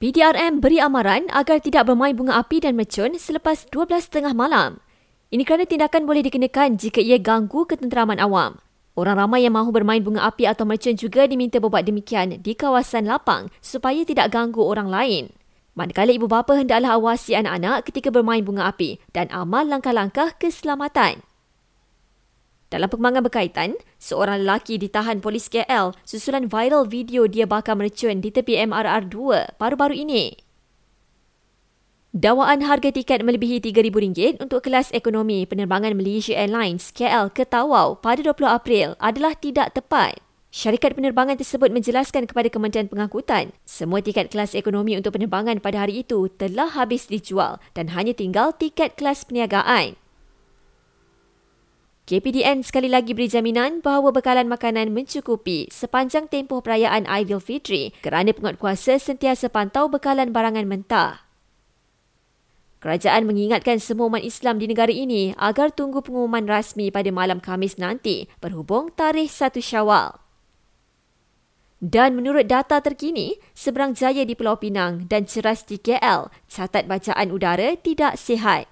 PDRM beri amaran agar tidak bermain bunga api dan mercun selepas 12.30 malam. Ini kerana tindakan boleh dikenakan jika ia ganggu ketenteraman awam. Orang ramai yang mahu bermain bunga api atau mercun juga diminta berbuat demikian di kawasan lapang supaya tidak ganggu orang lain. Manakala ibu bapa hendaklah awasi anak-anak ketika bermain bunga api dan amal langkah-langkah keselamatan. Dalam perkembangan berkaitan, seorang lelaki ditahan polis KL susulan viral video dia bakar mercun di tepi MRR2 baru-baru ini. Dawaan harga tiket melebihi RM3,000 untuk kelas ekonomi penerbangan Malaysia Airlines KL ke Tawau pada 20 April adalah tidak tepat. Syarikat penerbangan tersebut menjelaskan kepada Kementerian Pengangkutan, semua tiket kelas ekonomi untuk penerbangan pada hari itu telah habis dijual dan hanya tinggal tiket kelas perniagaan. KPDN sekali lagi beri jaminan bahawa bekalan makanan mencukupi sepanjang tempoh perayaan Aidilfitri kerana penguatkuasa sentiasa pantau bekalan barangan mentah. Kerajaan mengingatkan semua umat Islam di negara ini agar tunggu pengumuman rasmi pada malam Khamis nanti berhubung tarikh 1 Syawal. Dan menurut data terkini, seberang jaya di Pulau Pinang dan ceras di KL, catat bacaan udara tidak sihat.